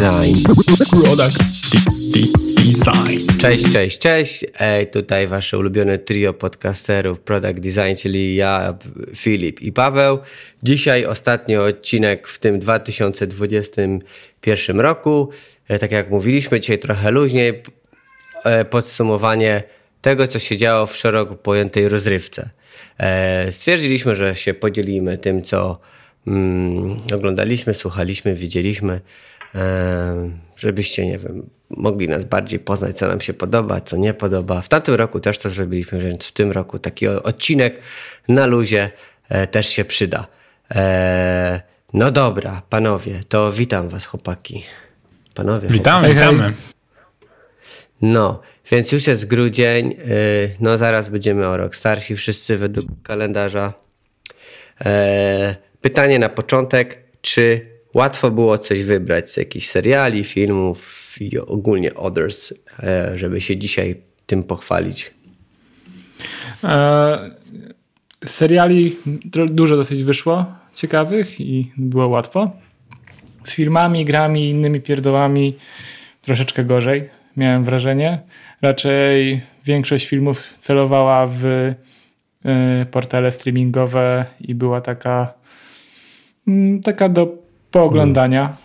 Design. Product Design. Cześć, cześć, cześć. Ej, tutaj wasze ulubione trio podcasterów Product Design, czyli ja, Filip i Paweł. Dzisiaj ostatni odcinek w tym 2021 roku. E, tak jak mówiliśmy, dzisiaj trochę luźniej. E, podsumowanie tego, co się działo w szeroko pojętej rozrywce. E, stwierdziliśmy, że się podzielimy tym, co mm, oglądaliśmy, słuchaliśmy, widzieliśmy, żebyście, nie wiem, mogli nas bardziej poznać, co nam się podoba, co nie podoba. W tamtym roku też to zrobiliśmy, więc w tym roku taki odcinek na luzie e, też się przyda. E, no dobra, panowie, to witam was, chłopaki. Panowie. Witamy, chłopaki. witamy. No, więc już jest grudzień, no zaraz będziemy o rok starsi, wszyscy według kalendarza. E, pytanie na początek, czy łatwo było coś wybrać z jakichś seriali, filmów i ogólnie others, e, żeby się dzisiaj tym pochwalić? E, seriali dużo dosyć wyszło, ciekawych i było łatwo. Z filmami, grami, innymi pierdołami troszeczkę gorzej, miałem wrażenie. Raczej większość filmów celowała w y, portale streamingowe i była taka mm, taka do pooglądania.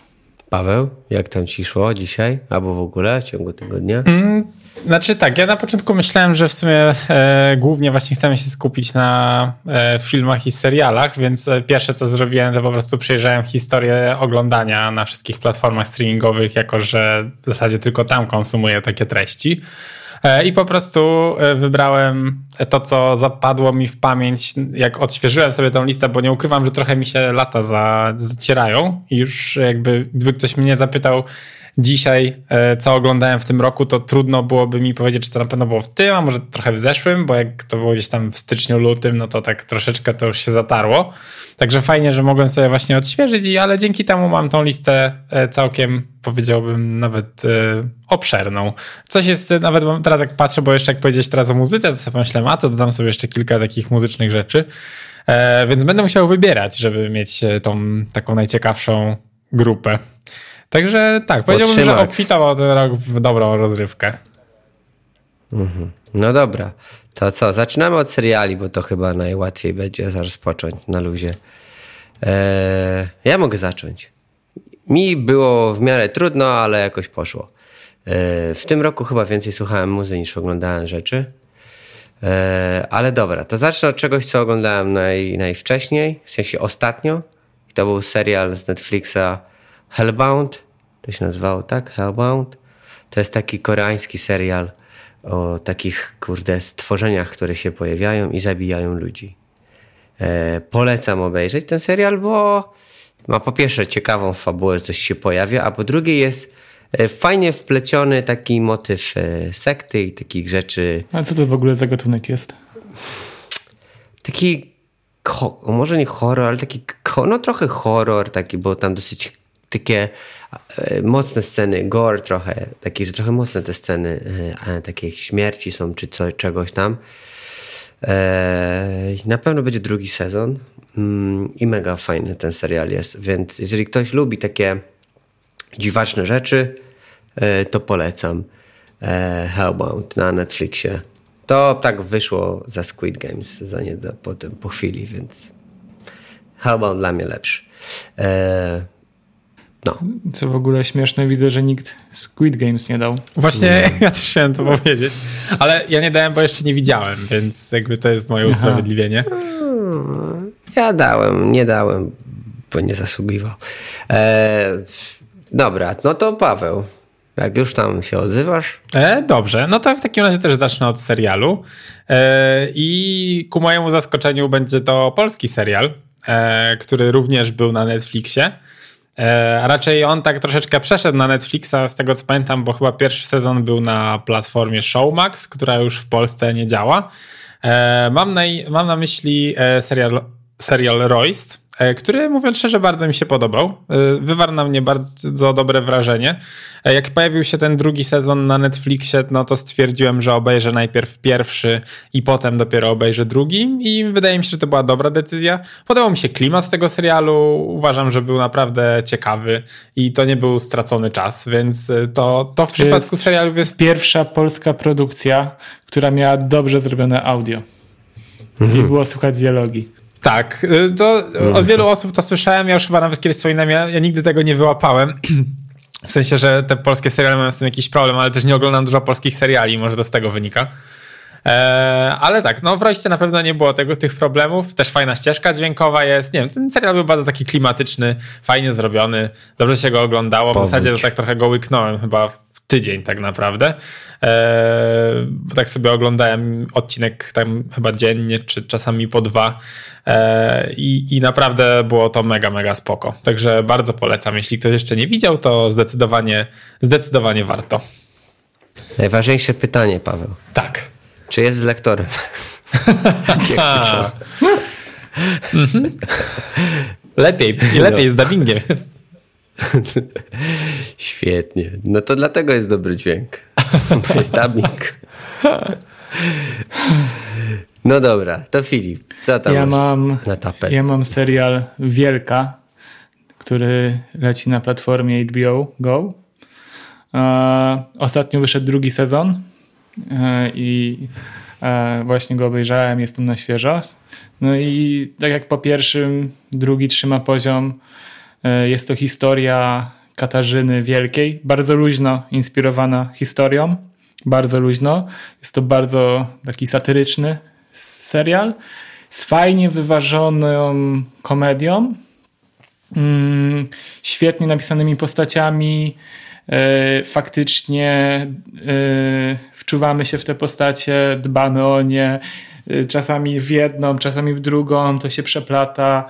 Paweł, jak tam ci szło dzisiaj? Albo w ogóle w ciągu tygodnia? Mm, znaczy tak, ja na początku myślałem, że w sumie e, głównie właśnie chcemy się skupić na e, filmach i serialach, więc e, pierwsze co zrobiłem to po prostu przejrzałem historię oglądania na wszystkich platformach streamingowych, jako że w zasadzie tylko tam konsumuję takie treści. E, I po prostu e, wybrałem to, co zapadło mi w pamięć, jak odświeżyłem sobie tą listę, bo nie ukrywam, że trochę mi się lata za, zacierają i już jakby, gdyby ktoś mnie zapytał dzisiaj, e, co oglądałem w tym roku, to trudno byłoby mi powiedzieć, czy to na pewno było w tym, a może trochę w zeszłym, bo jak to było gdzieś tam w styczniu, lutym, no to tak troszeczkę to już się zatarło. Także fajnie, że mogłem sobie właśnie odświeżyć, ale dzięki temu mam tą listę całkiem, powiedziałbym, nawet obszerną. Coś jest, nawet teraz jak patrzę, bo jeszcze jak powiedziałeś teraz o muzyce, to sobie pomyślałem, a to dodam sobie jeszcze kilka takich muzycznych rzeczy, e, więc będę musiał wybierać, żeby mieć tą taką najciekawszą grupę. Także tak, powiedziałbym, że obfitował ten rok w dobrą rozrywkę. Mhm. No dobra, to co? Zaczynamy od seriali, bo to chyba najłatwiej będzie rozpocząć na luzie. Eee, ja mogę zacząć. Mi było w miarę trudno, ale jakoś poszło. Eee, w tym roku chyba więcej słuchałem muzy niż oglądałem rzeczy. Eee, ale dobra, to zacznę od czegoś, co oglądałem naj, najwcześniej, w sensie ostatnio. To był serial z Netflixa Hellbound. To się nazywało tak? Hellbound. To jest taki koreański serial o takich, kurde, stworzeniach, które się pojawiają i zabijają ludzi. E, polecam obejrzeć ten serial, bo ma po pierwsze ciekawą fabułę, coś się pojawia, a po drugie jest e, fajnie wpleciony taki motyw e, sekty i takich rzeczy. A co to w ogóle za gatunek jest? Taki, może nie horror, ale taki, no trochę horror taki, bo tam dosyć takie mocne sceny, gore trochę, takie, że trochę mocne te sceny, e, takie śmierci są, czy co, czegoś tam. E, na pewno będzie drugi sezon mm, i mega fajny ten serial jest, więc jeżeli ktoś lubi takie dziwaczne rzeczy, to polecam Hellbound na Netflixie. To tak wyszło za Squid Games za nie, po, po chwili, więc Hellbound dla mnie lepszy. No. Co w ogóle śmieszne, widzę, że nikt Squid Games nie dał. Właśnie no. ja też chciałem to powiedzieć. Ale ja nie dałem, bo jeszcze nie widziałem, więc jakby to jest moje Aha. usprawiedliwienie. Ja dałem, nie dałem, bo nie zasługiwał. E, dobra, no to Paweł. Jak już tam się odzywasz? E, dobrze, no to w takim razie też zacznę od serialu. E, I ku mojemu zaskoczeniu będzie to polski serial, e, który również był na Netflixie. E, raczej on tak troszeczkę przeszedł na Netflixa, z tego co pamiętam, bo chyba pierwszy sezon był na platformie Showmax, która już w Polsce nie działa. E, mam na, mam na myśli e, serial, serial Royst, który mówiąc szczerze bardzo mi się podobał. E, wywarł na mnie bardzo dobre wrażenie. E, jak pojawił się ten drugi sezon na Netflixie, no to stwierdziłem, że obejrzę najpierw pierwszy i potem dopiero obejrzę drugi i wydaje mi się, że to była dobra decyzja. Podobał mi się klimat tego serialu, uważam, że był naprawdę ciekawy i to nie był stracony czas, więc to, to w przypadku serialów jest... Pierwsza polska produkcja, która miała dobrze zrobione audio. Mhm. I było słuchać dialogi. Tak, y, to od wielu osób to słyszałem, ja już chyba nawet kiedyś wspominałem, ja, ja nigdy tego nie wyłapałem. W sensie, że te polskie seriale mają z tym jakiś problem, ale też nie oglądam dużo polskich seriali, może to z tego wynika. Eee, ale tak, no w Roście na pewno nie było tego, tych problemów. Też fajna ścieżka dźwiękowa jest. Nie wiem, ten serial był bardzo taki klimatyczny, fajnie zrobiony, dobrze się go oglądało. W zasadzie to tak trochę go łyknąłem chyba tydzień tak naprawdę. Eee, tak sobie oglądałem odcinek tam chyba dziennie, czy czasami po dwa eee, i, i naprawdę było to mega, mega spoko. Także bardzo polecam. Jeśli ktoś jeszcze nie widział, to zdecydowanie, zdecydowanie warto. Najważniejsze pytanie, Paweł. Tak. Czy jest z lektorem? mhm. Lepiej, i lepiej no. z dubbingiem jest. Świetnie. No to dlatego jest dobry dźwięk. jest dubbing. No dobra, to Filip, co tam ja mam, na tapet? Ja mam serial Wielka, który leci na platformie HBO Go. E, ostatnio wyszedł drugi sezon e, i e, właśnie go obejrzałem, jestem na świeżo. No i tak jak po pierwszym, drugi trzyma poziom jest to historia Katarzyny Wielkiej, bardzo luźno inspirowana historią, bardzo luźno. Jest to bardzo taki satyryczny serial z fajnie wyważoną komedią, mm, świetnie napisanymi postaciami. E, faktycznie e, wczuwamy się w te postacie, dbamy o nie. Czasami w jedną, czasami w drugą, to się przeplata.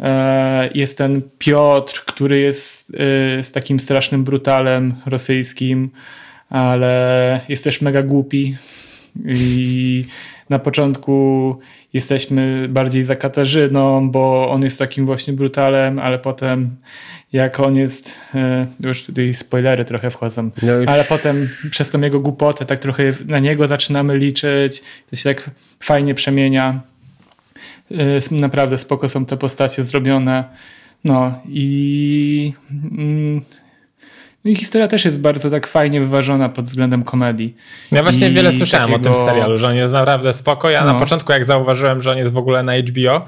E, jest ten Piotr, który jest e, z takim strasznym brutalem rosyjskim, ale jest też mega głupi. I na początku jesteśmy bardziej za Katarzyną, bo on jest takim właśnie brutalem, ale potem jak on jest, e, już tutaj spoilery trochę wchodzą, no ale potem przez tą jego głupotę tak trochę na niego zaczynamy liczyć, to się tak fajnie przemienia. Y, naprawdę spoko są te postacie zrobione. No i, mm, i historia też jest bardzo tak fajnie wyważona pod względem komedii. Ja właśnie I wiele słyszałem takiego... o tym serialu, że on jest naprawdę spoko. Ja no. na początku jak zauważyłem, że on jest w ogóle na HBO,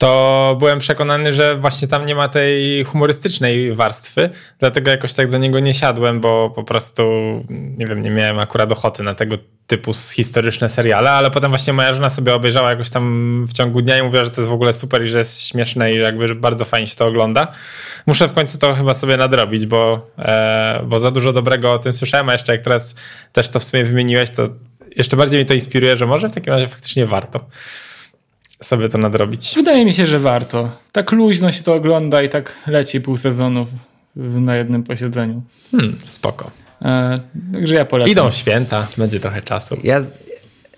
to byłem przekonany, że właśnie tam nie ma tej humorystycznej warstwy, dlatego jakoś tak do niego nie siadłem, bo po prostu, nie wiem, nie miałem akurat ochoty na tego typu historyczne seriale, ale potem właśnie moja żona sobie obejrzała jakoś tam w ciągu dnia i mówiła, że to jest w ogóle super i że jest śmieszne i jakby bardzo fajnie się to ogląda. Muszę w końcu to chyba sobie nadrobić, bo, e, bo za dużo dobrego o tym słyszałem, a jeszcze jak teraz też to w sumie wymieniłeś, to jeszcze bardziej mi to inspiruje, że może w takim razie faktycznie warto sobie to nadrobić. Wydaje mi się, że warto. Tak luźno się to ogląda i tak leci pół sezonu na jednym posiedzeniu. Hmm, spoko. E, także ja polecam. Idą święta, będzie trochę czasu. Ja,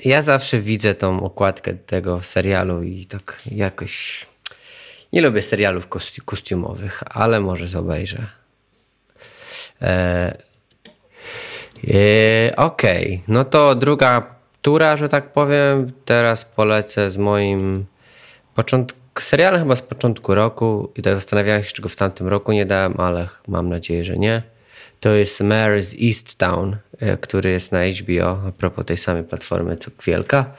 ja zawsze widzę tą okładkę tego serialu i tak jakoś... Nie lubię serialów kostiumowych, ale może obejrzę. E, e, Okej, okay. no to druga tura, że tak powiem. Teraz polecę z moim początku, serialem chyba z początku roku i tak zastanawiałem się, czego w tamtym roku nie dałem, ale mam nadzieję, że nie. To jest Mary's East Town, e, który jest na HBO, a propos tej samej platformy co Kwielka.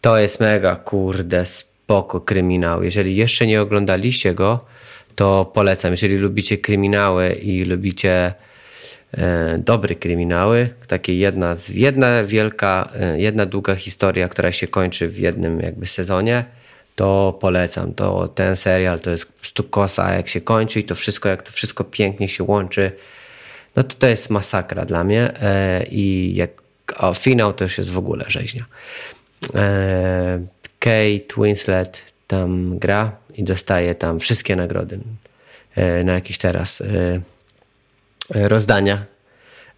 To jest mega, kurde, spoko kryminał. Jeżeli jeszcze nie oglądaliście go, to polecam. Jeżeli lubicie kryminały i lubicie dobre kryminały, takie jedna, jedna wielka, e, jedna długa historia, która się kończy w jednym jakby sezonie, to polecam. To ten serial to jest po prostu kosa, jak się kończy i to wszystko, jak to wszystko pięknie się łączy, no to to jest masakra dla mnie e, i jak o, finał to już jest w ogóle rzeźnia. Kate Winslet tam gra i dostaje tam wszystkie nagrody na jakiś teraz E, rozdania,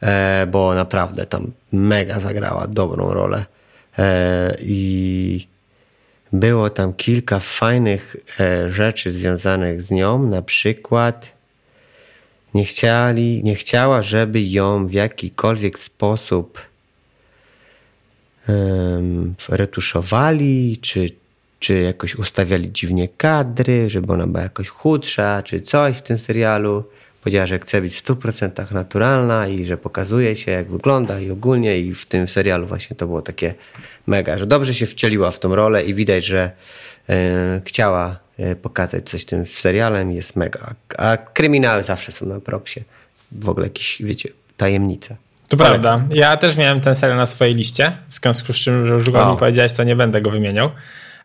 e, bo naprawdę tam mega zagrała dobrą rolę. E, I było tam kilka fajnych e, rzeczy związanych z nią, na przykład nie, chcieli, nie chciała, żeby ją w jakikolwiek sposób um, retuszowali, czy, czy jakoś ustawiali dziwnie kadry, żeby ona była jakoś chudsza, czy coś w tym serialu. Powiedziała, że chce być w 100% naturalna i że pokazuje się, jak wygląda i ogólnie. I w tym serialu właśnie to było takie mega, że dobrze się wcieliła w tą rolę i widać, że e, chciała e, pokazać coś tym serialem jest mega. A kryminały zawsze są na propsie. W ogóle jakieś, wiecie, tajemnice. To Polecam. prawda. Ja też miałem ten serial na swojej liście. W związku z czym, że już go mi powiedziałeś, to nie będę go wymieniał.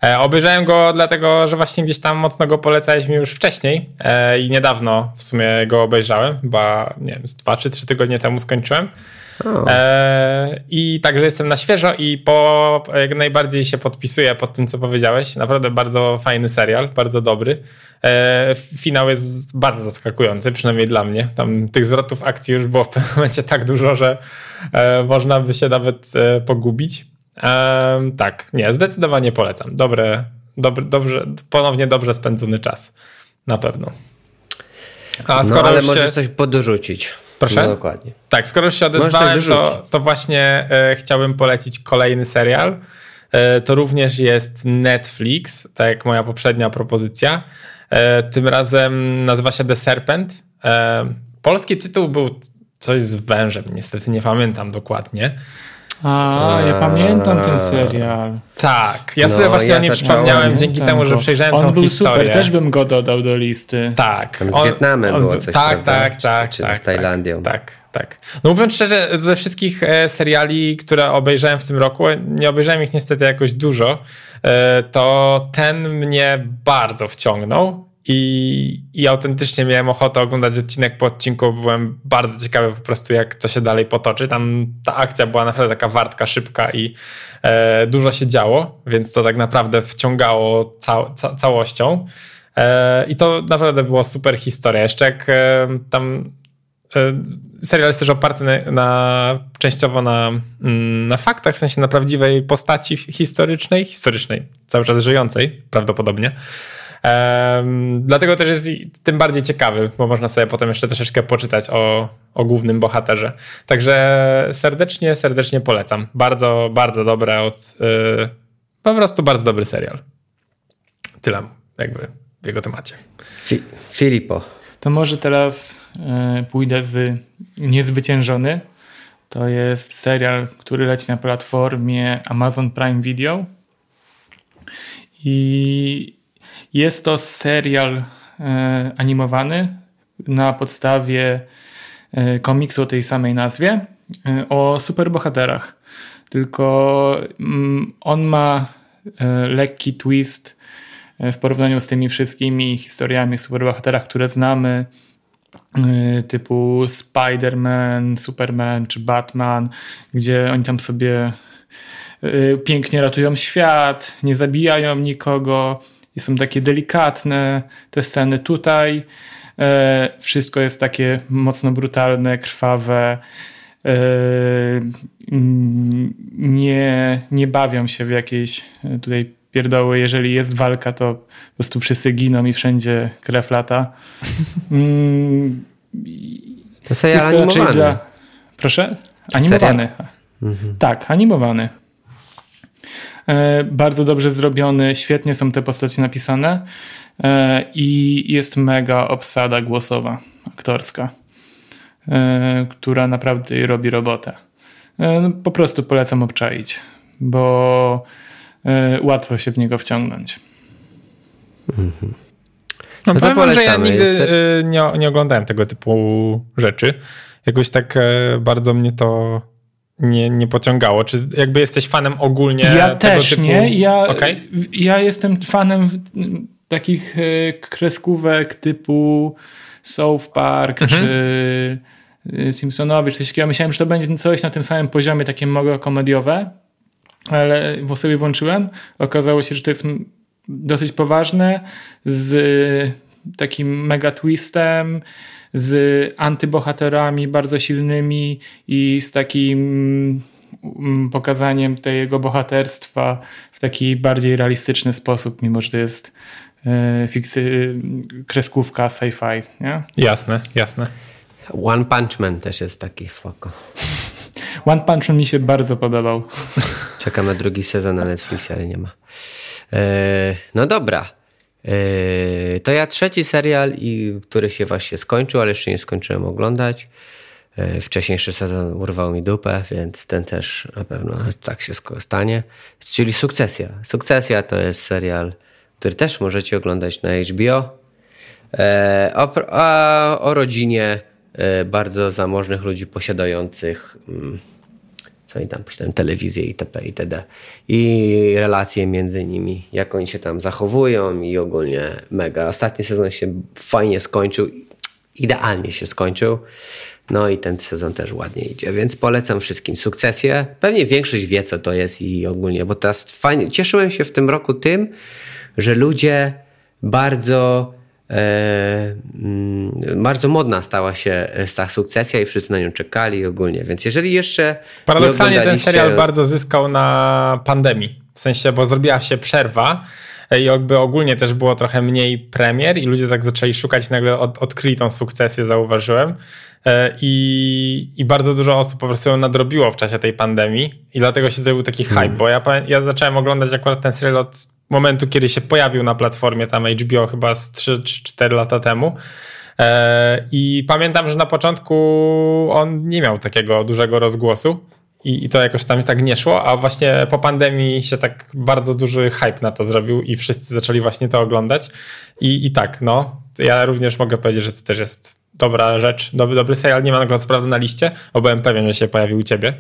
E, obejrzałem go dlatego, że właśnie gdzieś tam mocno go polecałeś mi już wcześniej e, i niedawno w sumie go obejrzałem, bo nie wiem, z dwa czy trzy tygodnie temu skończyłem. E, I także jestem na świeżo i po, jak najbardziej się podpisuję pod tym, co powiedziałeś. Naprawdę bardzo fajny serial, bardzo dobry. Finał jest bardzo zaskakujący, przynajmniej dla mnie. Tam tych zwrotów akcji już było w pewnym momencie tak dużo, że można by się nawet pogubić. Um, tak, nie, zdecydowanie polecam. Dobre, dobre, dobrze, ponownie dobrze spędzony czas. Na pewno. A no, skoro no, ale się... możesz coś podrzucić. Proszę? No, dokładnie. Tak, skoro już się odezwałem, to, to właśnie e, chciałbym polecić kolejny serial. E, to również jest Netflix, tak jak moja poprzednia propozycja. E, tym razem nazywa się The Serpent. E, polski tytuł był coś z wężem, niestety nie pamiętam dokładnie. A, ja pamiętam ten serial. Tak, ja sobie no, właśnie ja o nim przypomniałem dzięki temu, że przejrzałem on tą był historię. Super, też bym go dodał do listy. Tak. Tam z on, Wietnamem on, było coś, Tak, prawda? tak, tak. Czy, tak, z Tajlandią. Tak, tak. No mówiąc szczerze, ze wszystkich e, seriali, które obejrzałem w tym roku, nie obejrzałem ich niestety jakoś dużo, e, to ten mnie bardzo wciągnął. I, I autentycznie miałem ochotę oglądać odcinek po odcinku. Byłem bardzo ciekawy po prostu, jak to się dalej potoczy. Tam ta akcja była naprawdę taka wartka, szybka i e, dużo się działo, więc to tak naprawdę wciągało ca, ca, całością. E, I to naprawdę była super historia. Jeszcze jak e, tam e, serial jest też oparty na, na częściowo na, mm, na faktach, w sensie na prawdziwej postaci historycznej, historycznej, cały czas żyjącej prawdopodobnie. Um, dlatego też jest tym bardziej ciekawy, bo można sobie potem jeszcze troszeczkę poczytać o, o głównym bohaterze. Także serdecznie, serdecznie polecam. Bardzo, bardzo dobre od. Yy, po prostu bardzo dobry serial. Tyle jakby w jego temacie. Fi Filipo. To może teraz yy, pójdę z Niezwyciężony. To jest serial, który leci na platformie Amazon Prime Video. I jest to serial e, animowany na podstawie e, komiksu o tej samej nazwie e, o superbohaterach. Tylko mm, on ma lekki twist w porównaniu z tymi wszystkimi historiami o superbohaterach, które znamy, typu Spider-Man, Superman czy Batman, gdzie oni tam sobie pięknie ratują świat, nie zabijają nikogo, i są takie delikatne te sceny. Tutaj e, wszystko jest takie mocno brutalne, krwawe. E, nie, nie bawią się w jakieś e, tutaj pierdoły. Jeżeli jest walka, to po prostu wszyscy giną i wszędzie krew lata. Mm, to serial animowany. Dla... Proszę? Animowany. Mhm. Tak, animowany. E, bardzo dobrze zrobiony, świetnie są te postacie napisane e, i jest mega obsada głosowa, aktorska, e, która naprawdę robi robotę. No, po prostu polecam obczaić, bo łatwo się w niego wciągnąć. Mhm. No, no powiem wam, że ja nigdy nie, nie oglądałem tego typu rzeczy. Jakoś tak bardzo mnie to nie, nie pociągało? Czy jakby jesteś fanem ogólnie Ja też typu... nie. Ja, okay. ja jestem fanem takich e, kreskówek typu South Park mhm. czy e, Simpsonowi, czy coś takiego. Myślałem, że to będzie coś na tym samym poziomie, takie mega komediowe, ale bo sobie włączyłem. Okazało się, że to jest dosyć poważne, z takim mega twistem, z antybohaterami bardzo silnymi i z takim mm, pokazaniem tego bohaterstwa w taki bardziej realistyczny sposób, mimo że to jest e, fiksy, kreskówka sci-fi, nie? Jasne, jasne. One Punch Man też jest taki foko. One Punch Man mi się bardzo podobał. Czekam na drugi sezon na Netflixie, ale nie ma. E, no dobra. E, to ja trzeci serial, i, który się właśnie skończył, ale jeszcze nie skończyłem oglądać. E, wcześniejszy sezon urwał mi dupę, więc ten też na pewno tak się stanie. Czyli Sukcesja. Sukcesja to jest serial, który też możecie oglądać na HBO. O, o, o rodzinie bardzo zamożnych ludzi posiadających mm, co i tam puściłem telewizję itp. itd. I relacje między nimi, jak oni się tam zachowują i ogólnie mega. Ostatni sezon się fajnie skończył, idealnie się skończył. No i ten sezon też ładnie idzie, więc polecam wszystkim sukcesję. Pewnie większość wie, co to jest i ogólnie, bo teraz fajnie. Cieszyłem się w tym roku tym, że ludzie bardzo bardzo modna stała się e, ta sukcesja i wszyscy na nią czekali ogólnie, więc jeżeli jeszcze Paradoksalnie ten serial bardzo zyskał na pandemii, w sensie, bo zrobiła się przerwa e, i jakby ogólnie też było trochę mniej premier i ludzie tak zaczęli szukać nagle od, odkryli tą sukcesję, zauważyłem. I, I bardzo dużo osób po prostu ją nadrobiło w czasie tej pandemii i dlatego się zrobił taki hype, hmm. bo ja, ja zacząłem oglądać akurat ten serial od momentu, kiedy się pojawił na platformie tam HBO chyba z 3 czy 4 lata temu. E, I pamiętam, że na początku on nie miał takiego dużego rozgłosu i, i to jakoś tam tak nie szło, a właśnie po pandemii się tak bardzo duży hype na to zrobił i wszyscy zaczęli właśnie to oglądać. I, i tak, no, ja również mogę powiedzieć, że to też jest dobra rzecz, dobry, dobry serial. Nie ma go co prawda na liście, bo byłem pewien, że się pojawił u ciebie.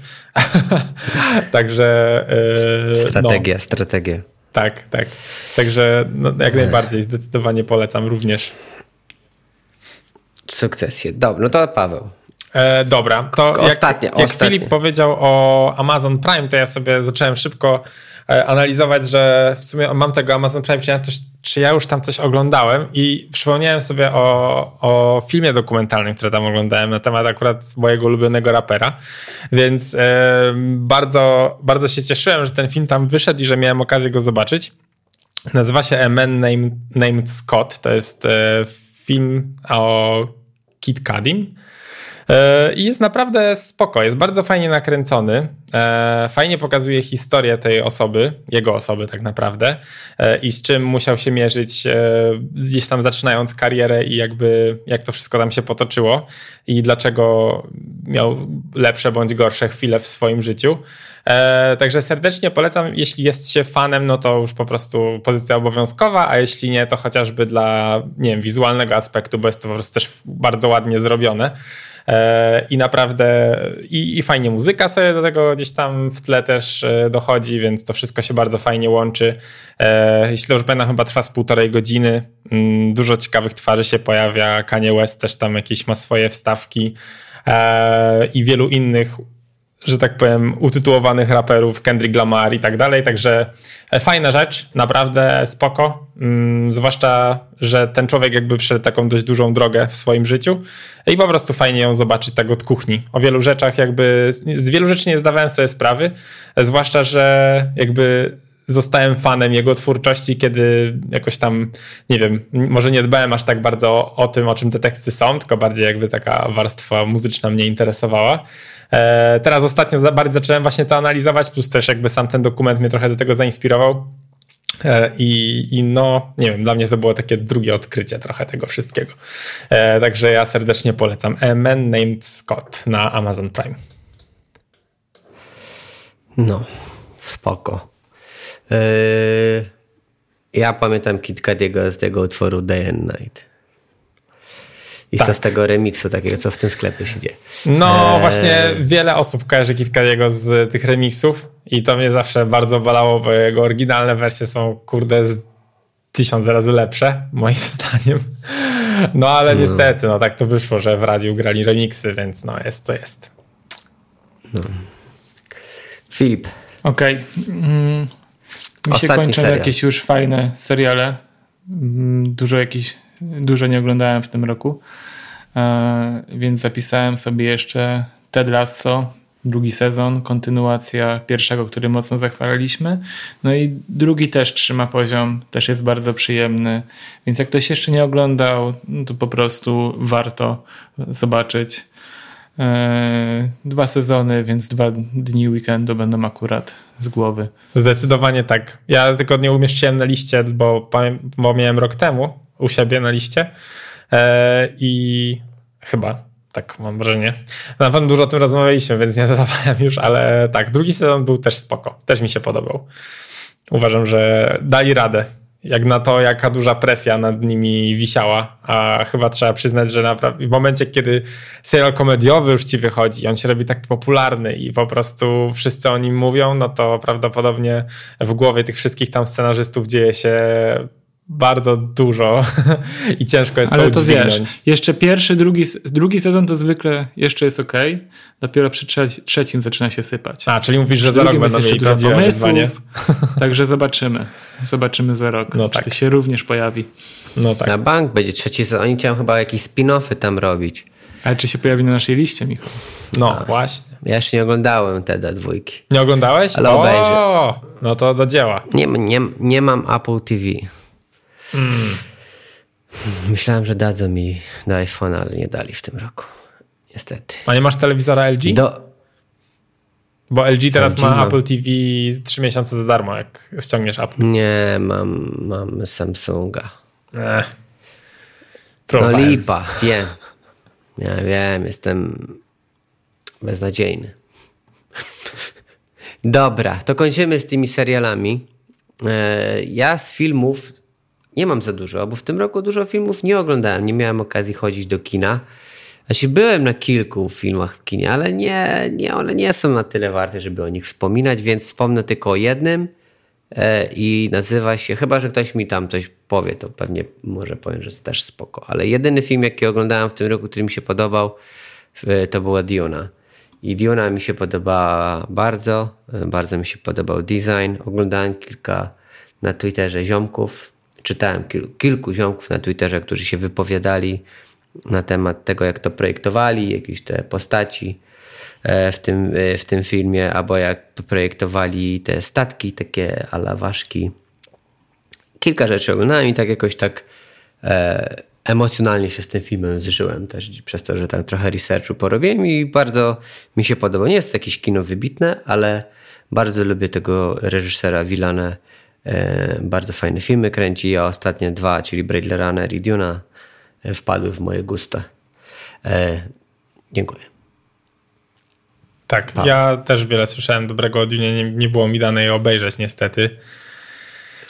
Także. Yy, strategia, no. strategia. Tak, tak. Także no, jak najbardziej, zdecydowanie polecam również. Sukcesję. Dobra, no to Paweł. E, dobra, to ostatnie, jak, jak ostatnie. Filip powiedział o Amazon Prime, to ja sobie zacząłem szybko analizować, że w sumie mam tego Amazon Prime, czy ja, czy ja już tam coś oglądałem i przypomniałem sobie o, o filmie dokumentalnym, który tam oglądałem na temat akurat mojego ulubionego rapera, więc e, bardzo, bardzo się cieszyłem, że ten film tam wyszedł i że miałem okazję go zobaczyć. Nazywa się A Man Named, Named Scott. To jest e, film o Kid Cadim. E, I jest naprawdę spoko, jest bardzo fajnie nakręcony. E, fajnie pokazuje historię tej osoby, jego osoby tak naprawdę e, i z czym musiał się mierzyć gdzieś tam zaczynając karierę i jakby jak to wszystko tam się potoczyło i dlaczego miał lepsze bądź gorsze chwile w swoim życiu. Także serdecznie polecam, jeśli jest się fanem, no to już po prostu pozycja obowiązkowa, a jeśli nie, to chociażby dla, nie wiem, wizualnego aspektu, bo jest to po prostu też bardzo ładnie zrobione. E, i naprawdę i, i fajnie muzyka sobie do tego gdzieś tam w tle też e, dochodzi, więc to wszystko się bardzo fajnie łączy. E, jeśli dobrze pamiętam, chyba trwa z półtorej godziny. Mm, dużo ciekawych twarzy się pojawia. Kanye West też tam jakieś ma swoje wstawki i wielu innych że tak powiem, utytułowanych raperów, Kendrick Lamar i tak dalej. Także e, fajna rzecz, naprawdę spoko. Mm, zwłaszcza, że ten człowiek jakby przeszedł taką dość dużą drogę w swoim życiu i po prostu fajnie ją zobaczyć tak od kuchni. O wielu rzeczach jakby, z wielu rzeczy nie zdawałem sobie sprawy, e, zwłaszcza, że jakby zostałem fanem jego twórczości, kiedy jakoś tam, nie wiem, może nie dbałem aż tak bardzo o, tym, o czym te teksty są, tylko bardziej jakby taka warstwa muzyczna mnie interesowała. E, teraz ostatnio bardziej zacząłem właśnie to analizować, plus też jakby sam ten dokument mnie trochę do tego zainspirował. E, I, I, no, nie wiem, dla mnie to było takie drugie odkrycie trochę tego wszystkiego. E, także ja serdecznie polecam. A Man Named Scott na Amazon Prime. No, spoko. Yy, ja pamiętam Kid Cadiego z tego utworu Day and Night. I tak. co z tego remiksu takiego, co w tym sklepie się dzieje. No eee... właśnie wiele osób kojarzy Kid Cadiego z tych remixów i to mnie zawsze bardzo bolało, bo jego oryginalne wersje są kurde z tysiąc razy lepsze, moim zdaniem. No ale no. niestety, no tak to wyszło, że w radiu grali remixy, więc no jest to jest. No. Filip. Okej. Okay. Mm, mi się kończą serial. jakieś już fajne seriale. Mm, dużo jakichś, dużo nie oglądałem w tym roku. E, więc zapisałem sobie jeszcze Ted Lasso, drugi sezon, kontynuacja pierwszego, który mocno zachwalaliśmy. No i drugi też trzyma poziom, też jest bardzo przyjemny. Więc jak ktoś jeszcze nie oglądał, no to po prostu warto zobaczyć. E, dwa sezony, więc dwa dni weekendu będą akurat z głowy. Zdecydowanie tak. Ja tylko nie umieszczyłem na liście, bo, bo miałem rok temu u siebie na liście e, i chyba tak mam wrażenie. Na pewno dużo o tym rozmawialiśmy, więc nie dodawałem już, ale tak, drugi sezon był też spoko. Też mi się podobał. Uważam, że dali radę. Jak na to, jaka duża presja nad nimi wisiała, a chyba trzeba przyznać, że naprawdę w momencie, kiedy serial komediowy już ci wychodzi, on się robi tak popularny i po prostu wszyscy o nim mówią, no to prawdopodobnie w głowie tych wszystkich tam scenarzystów dzieje się bardzo dużo i ciężko jest Ale to udźwignąć. Wiesz, jeszcze pierwszy, drugi, drugi sezon to zwykle jeszcze jest ok, dopiero przy trzecim zaczyna się sypać. A, czyli mówisz, że za rok będą mieli prawdziwe wyzwanie. Także zobaczymy. Zobaczymy za rok, no tak. czy to się również pojawi. No tak. Na bank będzie trzeci sezon. Oni chciałem chyba jakieś spin-offy tam robić. Ale czy się pojawi na naszej liście, Michał? No, A, właśnie. Ja jeszcze nie oglądałem te dwójki. Nie oglądałeś? Ale obejrzę. No to do dzieła. Nie, nie, nie mam Apple TV. Mm. Myślałem, że dadzą mi do iPhone'a, ale nie dali w tym roku. Niestety. A nie masz telewizora LG? Do... Bo LG teraz LG ma mam. Apple TV 3 miesiące za darmo, jak ściągniesz Apple. Nie, mam, mam Samsunga. Eh. No lipa, wiem. Ja wiem, jestem beznadziejny. Dobra, to kończymy z tymi serialami. E, ja z filmów nie mam za dużo, bo w tym roku dużo filmów nie oglądałem. Nie miałem okazji chodzić do kina. Znaczy byłem na kilku filmach w kinie, ale nie, nie, one nie są na tyle warte, żeby o nich wspominać, więc wspomnę tylko o jednym e, i nazywa się, chyba że ktoś mi tam coś powie, to pewnie może powiem, że jest też spoko, ale jedyny film, jaki oglądałem w tym roku, który mi się podobał, to była Diona. I Diona mi się podobała bardzo, e, bardzo mi się podobał design. Oglądałem kilka na Twitterze ziomków, czytałem kil, kilku ziomków na Twitterze, którzy się wypowiadali na temat tego, jak to projektowali, jakieś te postaci e, w tym, e, w tym filmie, albo jak projektowali te statki, takie ala ważki. Kilka rzeczy oglądałem i tak jakoś tak e, emocjonalnie się z tym filmem zżyłem też przez to, że tam trochę researchu porobiłem i bardzo mi się podoba. Nie jest to jakieś kino wybitne, ale bardzo lubię tego reżysera Villanę E, bardzo fajne filmy kręci, a ostatnie dwa, czyli Blade Runner i Duna e, wpadły w moje gusta. E, dziękuję. Tak, pa. ja też wiele słyszałem dobrego o Dune, nie, nie było mi dane jej obejrzeć niestety.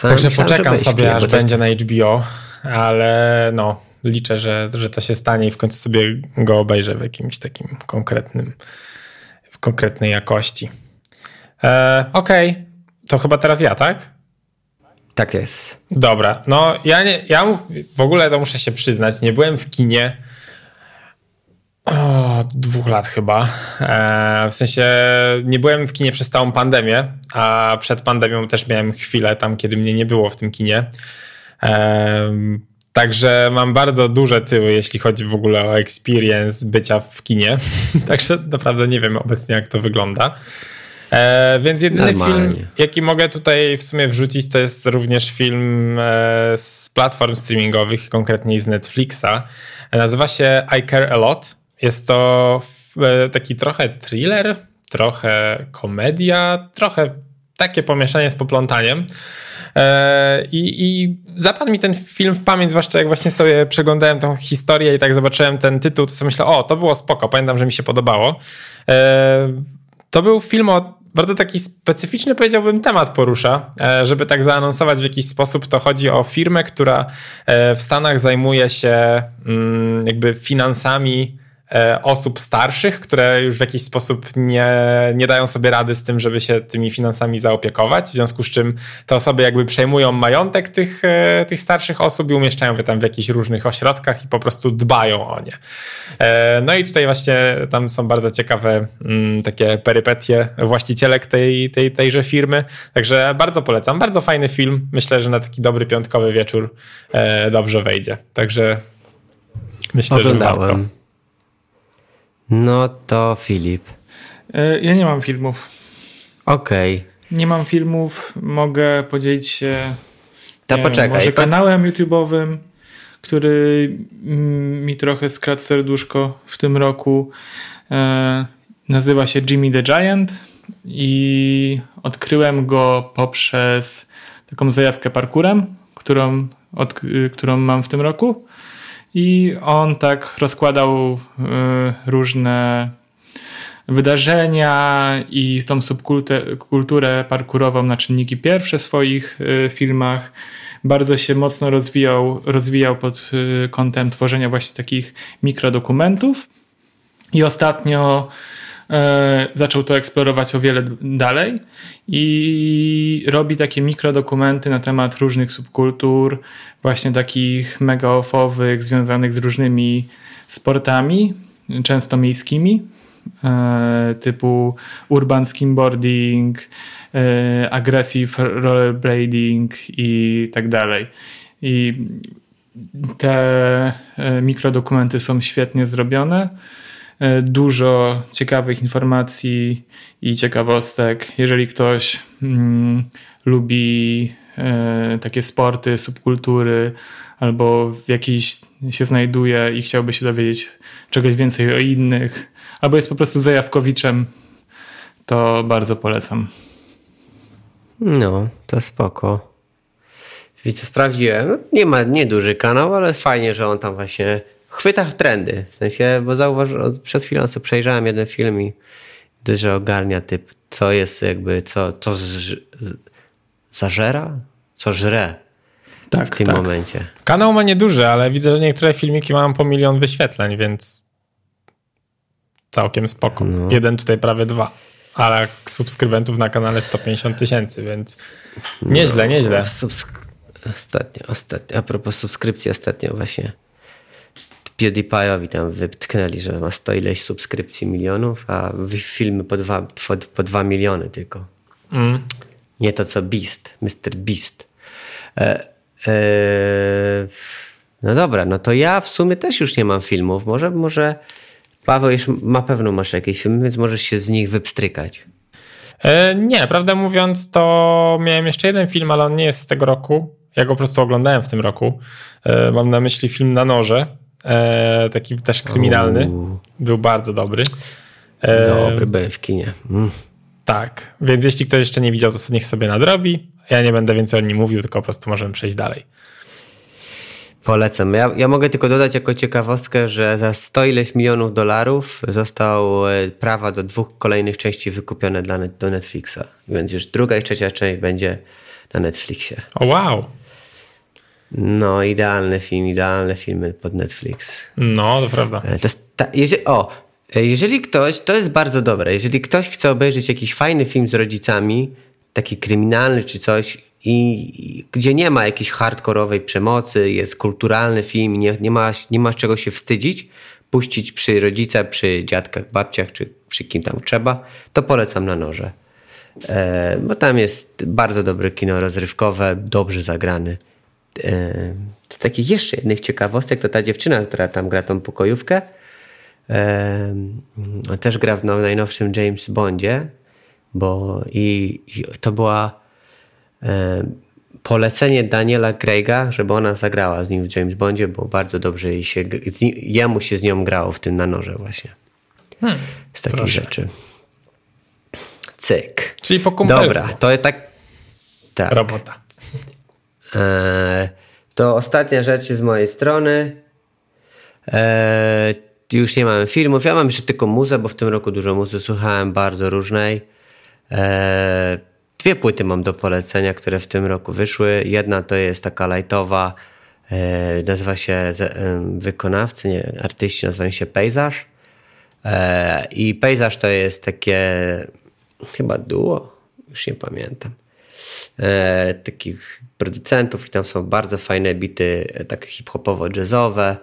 Także myślałem, poczekam sobie, aż będzie na HBO, ale no, liczę, że, że to się stanie i w końcu sobie go obejrzę w jakimś takim konkretnym, w konkretnej jakości. E, Okej, okay. to chyba teraz ja, tak? Tak jest. Dobra, no ja, nie, ja w ogóle to muszę się przyznać, nie byłem w kinie o, dwóch lat chyba. E, w sensie nie byłem w kinie przez całą pandemię, a przed pandemią też miałem chwilę tam, kiedy mnie nie było w tym kinie. E, także mam bardzo duże tyły, jeśli chodzi w ogóle o experience bycia w kinie. także naprawdę nie wiem obecnie, jak to wygląda. E, więc jedyny Normalnie. film, jaki mogę tutaj w sumie wrzucić, to jest również film e, z platform streamingowych, konkretnie z Netflixa. Nazywa się I Care A Lot. Jest to e, taki trochę thriller, trochę komedia, trochę takie pomieszanie z poplątaniem. E, I, I zapadł mi ten film w pamięć, zwłaszcza jak właśnie sobie przeglądałem tą historię i tak zobaczyłem ten tytuł, to sobie myślałem, o, to było spoko, pamiętam, że mi się podobało. E, to był film o bardzo taki specyficzny, powiedziałbym, temat porusza. E, żeby tak zaanonsować w jakiś sposób, to chodzi o firmę, która e, w Stanach zajmuje się mm, jakby finansami osób starszych, które już w jakiś sposób nie, nie dają sobie rady z tym, żeby się tymi finansami zaopiekować, w związku z czym te osoby jakby przejmują majątek tych, e, tych starszych osób i umieszczają je tam w jakichś różnych ośrodkach i po prostu dbają o nie. E, no i tutaj właśnie tam są bardzo ciekawe mm, takie perypetie właścicielek tej, tej, tejże firmy, także bardzo polecam. Bardzo fajny film. Myślę, że na taki dobry piątkowy wieczór dobrze wejdzie. Także myślę, Oglądałem. że warto. No to Filip. E, ja nie mam filmów. Okej. Okay. Nie mam filmów, mogę podzielić się to poczekaj. Wiem, może kanałem YouTube'owym, który mi trochę skradł serduszko w tym roku. E, nazywa się Jimmy the Giant i odkryłem go poprzez taką zajawkę parkurem, którą, od, którą mam w tym roku. I on tak rozkładał y, różne wydarzenia i tą subkulturę parkurową na czynniki pierwsze w swoich y, filmach. Bardzo się mocno rozwijał, rozwijał pod y, kątem tworzenia właśnie takich mikrodokumentów. I ostatnio zaczął to eksplorować o wiele dalej i robi takie mikrodokumenty na temat różnych subkultur, właśnie takich mega offowych, związanych z różnymi sportami, często miejskimi, e, typu urban skimboarding, e, aggressive rollerblading i tak dalej. I te e, mikrodokumenty są świetnie zrobione. E, dużo ciekawych informacji i ciekawostek. Jeżeli ktoś mm, lubi e, takie sporty, subkultury, albo w jakiejś się znajduje i chciałby się dowiedzieć czegoś więcej o innych, albo jest po prostu zajawkowiczem, to bardzo polecam. No, to spoko. Widzę, sprawdziłem. Nie ma nieduży kanał, ale fajnie, że on tam właśnie chwyta trendy. W sensie, bo zauważyłem, przed chwilą sobie przejrzałem jeden film i że ogarnia typ, co jest jakby, co, co z, zażera, co żre tak, w tym tak. momencie. Kanał ma nieduży, ale widzę, że niektóre filmiki mają po milion wyświetleń, więc całkiem spoko. No. Jeden tutaj prawie dwa. Ale subskrybentów na kanale 150 tysięcy, więc nieźle, no, nieźle. Subsk- ostatnio, ostatnio, a propos subskrypcji, ostatnio właśnie PewDiePie'owi tam wytknęli, że ma 100 ileś subskrypcji milionów, a filmy po 2 po, po dwa miliony tylko. Mm. Nie to co Beast, Mr. Beast. E, e, no dobra, no to ja w sumie też już nie mam filmów. Może, może Paweł już ma pewno masz jakieś filmy, więc możesz się z nich wypstrykać. E, nie, prawdę mówiąc, to miałem jeszcze jeden film, ale on nie jest z tego roku. Ja go po prostu oglądałem w tym roku. E, mam na myśli film Na noże e, taki też kryminalny. Był bardzo dobry. E, dobry byłem w kinie. Mm. Tak, więc jeśli ktoś jeszcze nie widział, to niech sobie nadrobi. Ja nie będę więcej o nim mówił, tylko po prostu możemy przejść dalej. Polecam. Ja, ja mogę tylko dodać jako ciekawostkę, że za 100 ileś milionów dolarów został e, prawa do dwóch kolejnych części wykupione dla net, do Netflixa. Więc już druga i trzecia część będzie na Netflixie. O wow! No, idealny film, idealne filmy pod Netflix. No, to prawda. E, to ta, jeżeli, o, e, jeżeli ktoś, to jest bardzo dobre, jeżeli ktoś chce obejrzeć jakiś fajny film z rodzicami, taki kryminalny czy coś, i, i gdzie nie ma jakiejś hardkorowej przemocy, jest kulturalny film, nie, nie, ma, nie ma czego się wstydzić, puścić przy rodzicach, przy dziadkach, babciach, czy przy kim tam trzeba, to polecam na noże. E, bo tam jest bardzo dobre kino rozrywkowe, dobrze zagrany z takich jeszcze jednych ciekawostek, to ta dziewczyna, która tam gra tą pokojówkę, też gra w najnowszym James Bondzie, bo i, i to była polecenie Daniela Craiga, żeby ona zagrała z nim w James Bondzie, bo bardzo dobrze jej się, jemu się z nią grało w tym na noże właśnie. Hmm, z takich proszę. rzeczy. Cyk. Czyli po kumpelsku. Dobra, to tak... tak. Robota. E, to ostatnia rzecz z mojej strony. E, już nie mamy filmów. Ja mam jeszcze tylko muzę, bo w tym roku dużo muzy słuchałem, bardzo różnej. E, dwie płyty mam do polecenia, które w tym roku wyszły. Jedna to jest taka lightowa, nazywa się wykonawcy, nie, artyści nazywają się Pejzaż. I Pejzaż to jest takie chyba duo, już nie pamiętam e, takich producentów i tam są bardzo fajne bity, e, takie hip-hopowo-jazzowe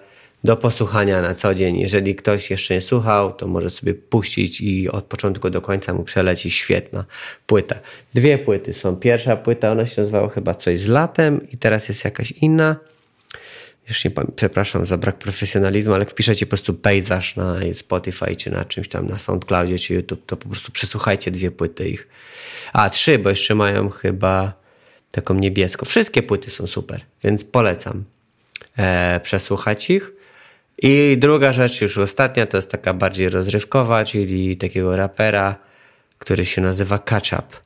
do posłuchania na co dzień. Jeżeli ktoś jeszcze nie słuchał, to może sobie puścić i od początku do końca mu przeleci świetna płyta. Dwie płyty są. Pierwsza płyta, ona się nazywała chyba coś z latem i teraz jest jakaś inna. Już nie przepraszam za brak profesjonalizmu, ale jak wpiszecie po prostu pejzaż na Spotify czy na czymś tam, na SoundCloudzie czy YouTube, to po prostu przesłuchajcie dwie płyty ich. A, trzy, bo jeszcze mają chyba taką niebieską. Wszystkie płyty są super, więc polecam e, przesłuchać ich. I druga rzecz, już ostatnia, to jest taka bardziej rozrywkowa, czyli takiego rapera, który się nazywa Ketchup.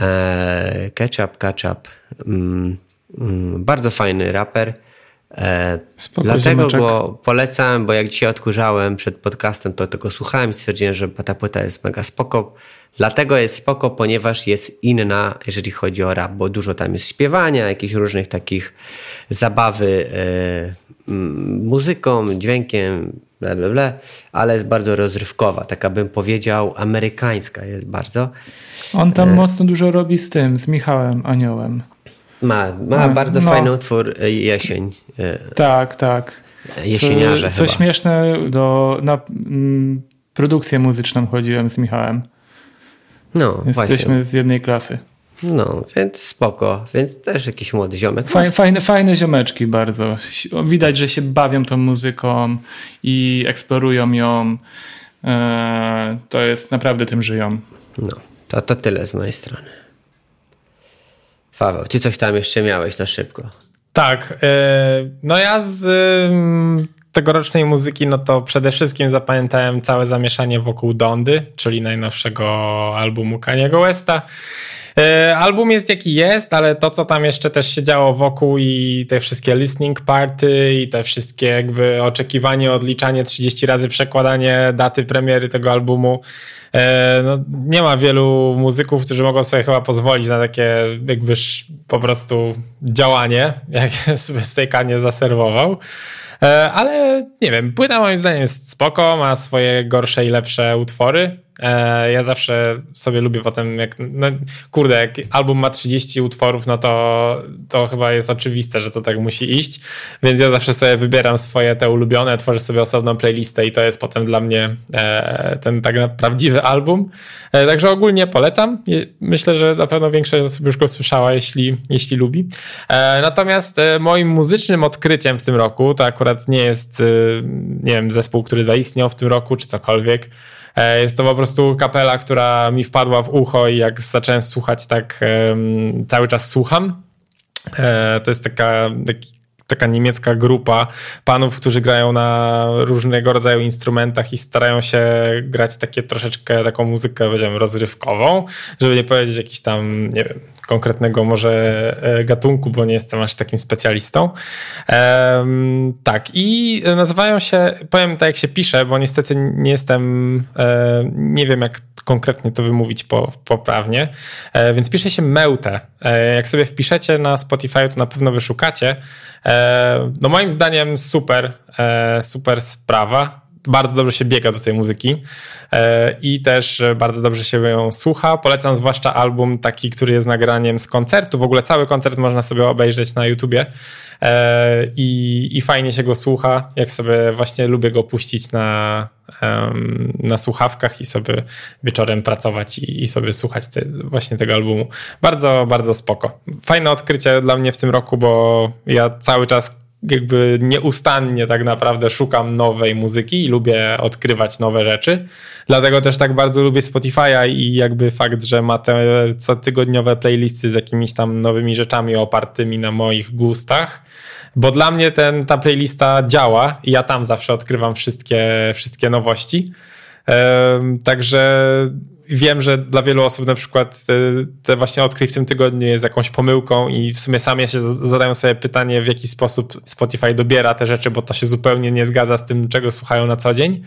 E, ketchup, Ketchup. Mm, mm, bardzo fajny raper. E, Spoko, dlatego ziemeczek. go polecam, bo jak dzisiaj odkurzałem przed podcastem, to tego słuchałem i stwierdziłem, że ta płyta jest mega spoko. Dlatego jest spoko, ponieważ jest inna, jeżeli chodzi o rap, bo dużo tam jest śpiewania, jakichś różnych takich zabawy e, muzyką, dźwiękiem, bla, bla, bla, ale jest bardzo rozrywkowa, taka bym powiedział amerykańska jest bardzo. On tam e... mocno dużo robi z tym, z Michałem Aniołem. Ma, ma no, bardzo no. fajny utwór e, Jesień. E, tak, tak. Jesieniarze Co, co śmieszne, do, na mm, produkcję muzyczną chodziłem z Michałem. No, Jesteśmy właśnie. z jednej klasy. No, więc spoko. Więc też jakiś młody ziomek. Fajne, fajne, fajne ziomeczki bardzo. Widać, że się bawią tą muzyką i eksplorują ją. E, to jest naprawdę tym żyją. No, to, to tyle z mojej strony. Paweł, ty coś tam jeszcze miałeś na szybko. Tak. E, no ja z tegorocznej muzyki, no to przede wszystkim zapamiętałem całe zamieszanie wokół Dondy, czyli najnowszego albumu Kaniego Westa. E, album jest jaki jest, ale to, co tam jeszcze też się działo wokół i te wszystkie listening party i te wszystkie jakby oczekiwanie, odliczanie 30 razy, przekładanie daty premiery tego albumu, e, no, nie ma wielu muzyków, którzy mogą sobie chyba pozwolić na takie jakby po prostu działanie, jak sobie w tej kanie zaserwował. E, ale nie wiem, płyta moim zdaniem jest spoko, ma swoje gorsze i lepsze utwory. E, ja zawsze sobie lubię potem, jak, no, kurde, jak album ma 30 utworów, no to, to chyba jest oczywiste, że to tak musi iść, więc ja zawsze sobie wybieram swoje te ulubione, tworzę sobie osobną playlistę i to jest potem dla mnie e, ten tak prawdziwy album. E, także ogólnie polecam. Myślę, że na pewno większość osób już go słyszała, jeśli, jeśli lubi. Natomiast moim muzycznym odkryciem w tym roku, to akurat nie jest, nie wiem, zespół, który zaistniał w tym roku, czy cokolwiek, jest to po prostu kapela, która mi wpadła w ucho i jak zacząłem słuchać, tak cały czas słucham. E, to jest taka, taka niemiecka grupa panów, którzy grają na różnego rodzaju instrumentach i starają się grać takie troszeczkę taką muzykę, powiedziałem, rozrywkową, żeby nie powiedzieć jakiś tam, nie wiem, konkretnego może e, gatunku, bo nie jestem aż takim specjalistą. Um, tak, i nazywają się, powiem tak jak się pisze, bo niestety nie jestem, e, nie wiem jak konkretnie to wymówić po, poprawnie, e, więc pisze się Meute. E, jak sobie wpiszecie na Spotify, to na pewno wyszukacie. E, no moim zdaniem super, super sprawa bardzo dobrze się biega do tej muzyki e, i też bardzo dobrze się ją słucha. Polecam zwłaszcza album taki, który jest nagraniem z koncertu. W ogóle cały koncert można sobie obejrzeć na YouTubie e, i, i fajnie się go słucha. Jak sobie właśnie lubię go puścić na, na słuchawkach i sobie wieczorem pracować i, i sobie słuchać te, właśnie tego albumu. Bardzo, bardzo spoko. Fajne odkrycie dla mnie w tym roku, bo ja cały czas jakby nieustannie tak naprawdę szukam nowej muzyki i lubię odkrywać nowe rzeczy. Dlatego też tak bardzo lubię Spotify'a i jakby fakt, że ma te cotygodniowe playlisty z jakimiś tam nowymi rzeczami opartymi na moich gustach. Bo dla mnie ten, ta playlista działa i ja tam zawsze odkrywam wszystkie, wszystkie nowości. Także wiem, że dla wielu osób na przykład te, właśnie odkryj w tym tygodniu jest jakąś pomyłką i w sumie sami się zadają sobie pytanie, w jaki sposób Spotify dobiera te rzeczy, bo to się zupełnie nie zgadza z tym, czego słuchają na co dzień.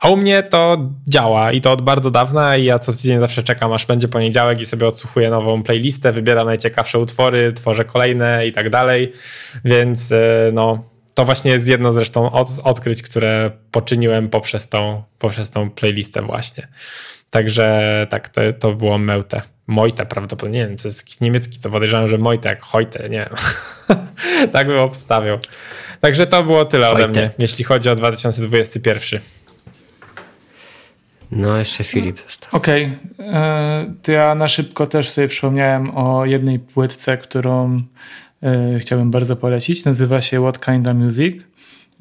A u mnie to działa i to od bardzo dawna i ja co tydzień zawsze czekam, aż będzie poniedziałek i sobie odsłuchuję nową playlistę, wybieram najciekawsze utwory, tworzę kolejne i tak dalej, więc e, no to właśnie jest jedno zresztą od, odkryć, które poczyniłem poprzez tą, poprzez tą playlistę właśnie. Także tak, to, to było Meute. Mojte prawdopodobnie, nie wiem, to jest jakiś niemiecki, to podejrzewam, że Mojte jak Hojte, nie wiem. tak bym obstawiał. Także to było tyle Hojte. ode mnie, jeśli chodzi o 2021. No, jeszcze Filip został. Okej, okay. E, to ja na szybko też sobie przypomniałem o jednej płytce, którą chciałbym bardzo polecić. Nazywa się What Kinda Music.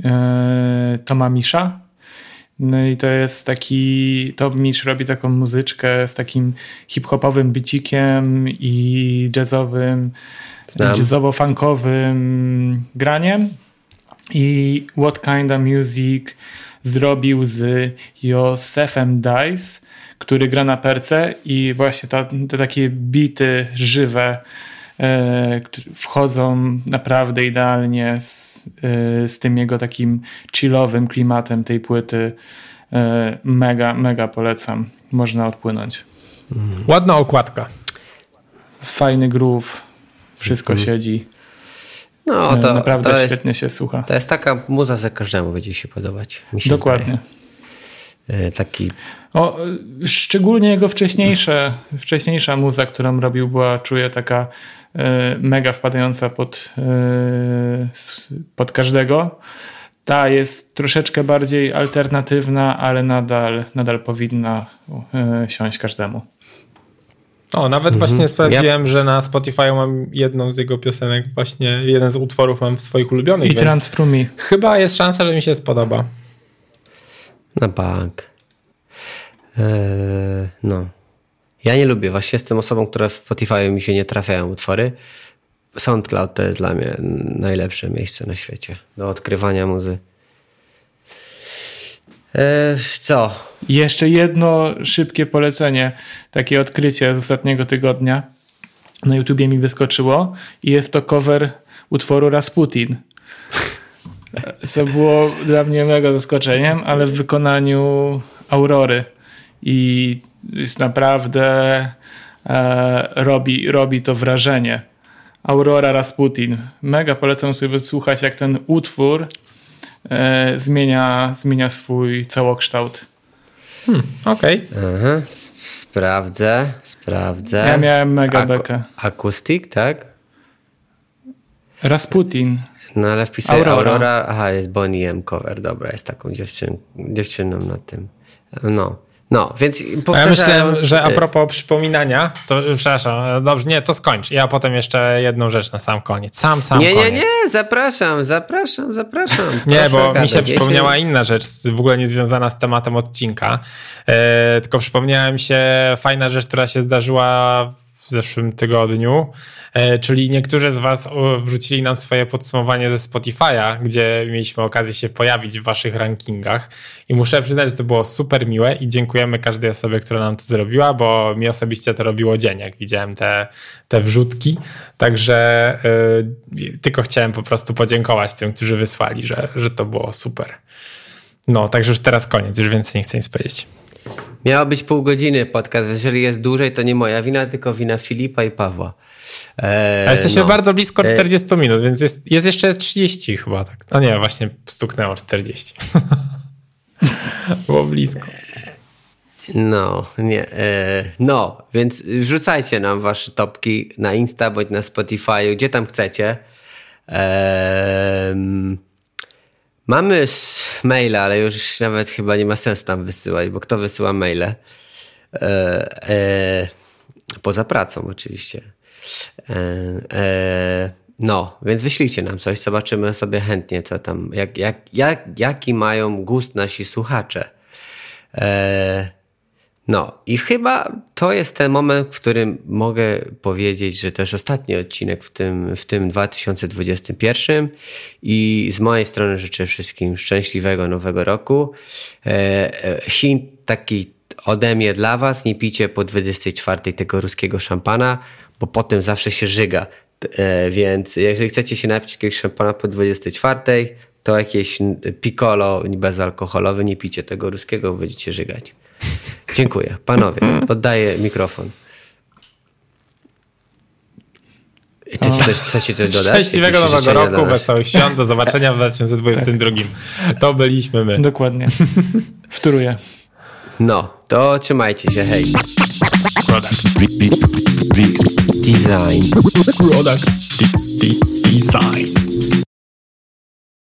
E, Toma Misza. No i to jest taki, Tom Misz robi taką muzyczkę z takim hip-hopowym bicikiem i jazzowym, jazzowo-funkowym graniem. I What Kinda Music zrobił z Josefem Dice, który gra na perce i właśnie ta, te takie bity żywe e, wchodzą naprawdę idealnie z, e, z tym jego takim chillowym klimatem tej płyty. E, mega, mega polecam. Można odpłynąć. Ładna okładka. Fajny groove, wszystko siedzi. No, E, to, naprawdę to, jest, świetnie się słucha. to jest taka muza, że każdemu będzie się podobać. Mi się Dokładnie. Zdaje. E, Taki O, szczególnie jego wcześniejsze, wcześniejsza muza, którą robił, była, czuję, taka mega wpadająca pod, s- pod każdego. Ta jest troszeczkę bardziej alternatywna, ale nadal, nadal powinna y, siąść każdemu. O, nawet właśnie sprawdziłem, że na Spotify mam jedną z jego piosenek, właśnie jeden z utworów mam w swoich ulubionych, I Me. chyba jest szansa, że mi się spodoba. na bank. E, no. Ja nie lubię. Właśnie jestem osobą, która w Spotify mi się nie trafiają utwory. SoundCloud to jest dla mnie najlepsze miejsce na świecie do odkrywania muzy. E, co? Jeszcze jedno szybkie polecenie, takie odkrycie z ostatniego tygodnia. Na YouTubie mi wyskoczyło i jest to cover utworu Rasputin. Co było dla mnie mega zaskoczeniem, ale w wykonaniu Aurory. I jest naprawdę e, robi, robi to wrażenie. Aurora Rasputin. Mega polecam sobie słuchać, jak ten utwór e, zmienia, zmienia swój całokształt. Okej. Aha, s- sprawdzę, sprawdzę. Ja miałem mega Aku- bekę. Akustik, tak? Rasputin. No ale wpisuję Aurora. Aurora. Aha, jest Bonnie M. cover. Dobra, jest taką dziewczyn, dziewczyną na tym. No. No, więc A ja myślałem, że a e, propos przypominania, to przepraszam, dobrze, nie, to skończ. Ja potem jeszcze jedną rzecz na sam koniec. Sam, sam Nie, nie, koniec. nie, zapraszam, zapraszam, zapraszam. Nie, bo mi się przypomniała inna rzecz, w ogóle nie związana z tematem odcinka. E, tylko przypomniała mi się fajna rzecz, która się zdarzyła w zeszłym tygodniu. E, czyli niektórzy z Was wrzucili nam swoje podsumowanie ze Spotify'a, gdzie mieliśmy okazję się pojawić w Waszych rankingach. I muszę przyznać, że to było super miłe i dziękujemy każdej osobie, która nam to zrobiła, bo mi osobiście to robiło dzień, jak widziałem te, te wrzutki. Także y, tylko chciałem po prostu podziękować tym, którzy wysłali, że, że to było super. No, także już teraz koniec, już więcej nie chcę nic powiedzieć. Miało być pół godziny podcast. Jeżeli jest dłużej, to nie moja wina, tylko wina Filipa i Pawła. E, A jesteśmy no. bardzo blisko 40 minut, więc jest, jest jeszcze 30 chyba tak. No nie, właśnie stuknęło 40. Było blisko. No, nie. E, no, więc rzucajcie nam wasze topki na Insta bądź na Spotify, gdzie tam chcecie. Em, mamy maila, ale już nawet chyba nie ma sensu tam wysyłać, bo kto wysyła maile? E, e, poza pracą oczywiście. E, e, no, więc wyślijcie nam coś, zobaczymy sobie chętnie, co tam, jak, jak, jak, jaki mają gust nasi słuchacze. E, no i chyba to jest ten moment, w którym mogę powiedzieć, że jest ostatni odcinek w tym, w tym 2021 i z mojej strony życzę wszystkim szczęśliwego nowego roku. E, e, hint taki ode mnie dla was, nie pijcie po 24 tego ruskiego szampana, bo potem zawsze się żyga. E, więc jeżeli chcecie się napić jakiegoś szampana po 24, to jakieś piccolo bezalkoholowe, nie pijcie tego ruskiego, bo będziecie żygać. Dziękuję. Panowie, oddaję mikrofon. Chcecie coś, chcecie coś dodać? Szczęśliwego nowego roku, wesołych świąt, do zobaczenia w 2022. To byliśmy my. Dokładnie. Wtóruję. No, to trzymajcie się, hej. Product. Design. Product. Design.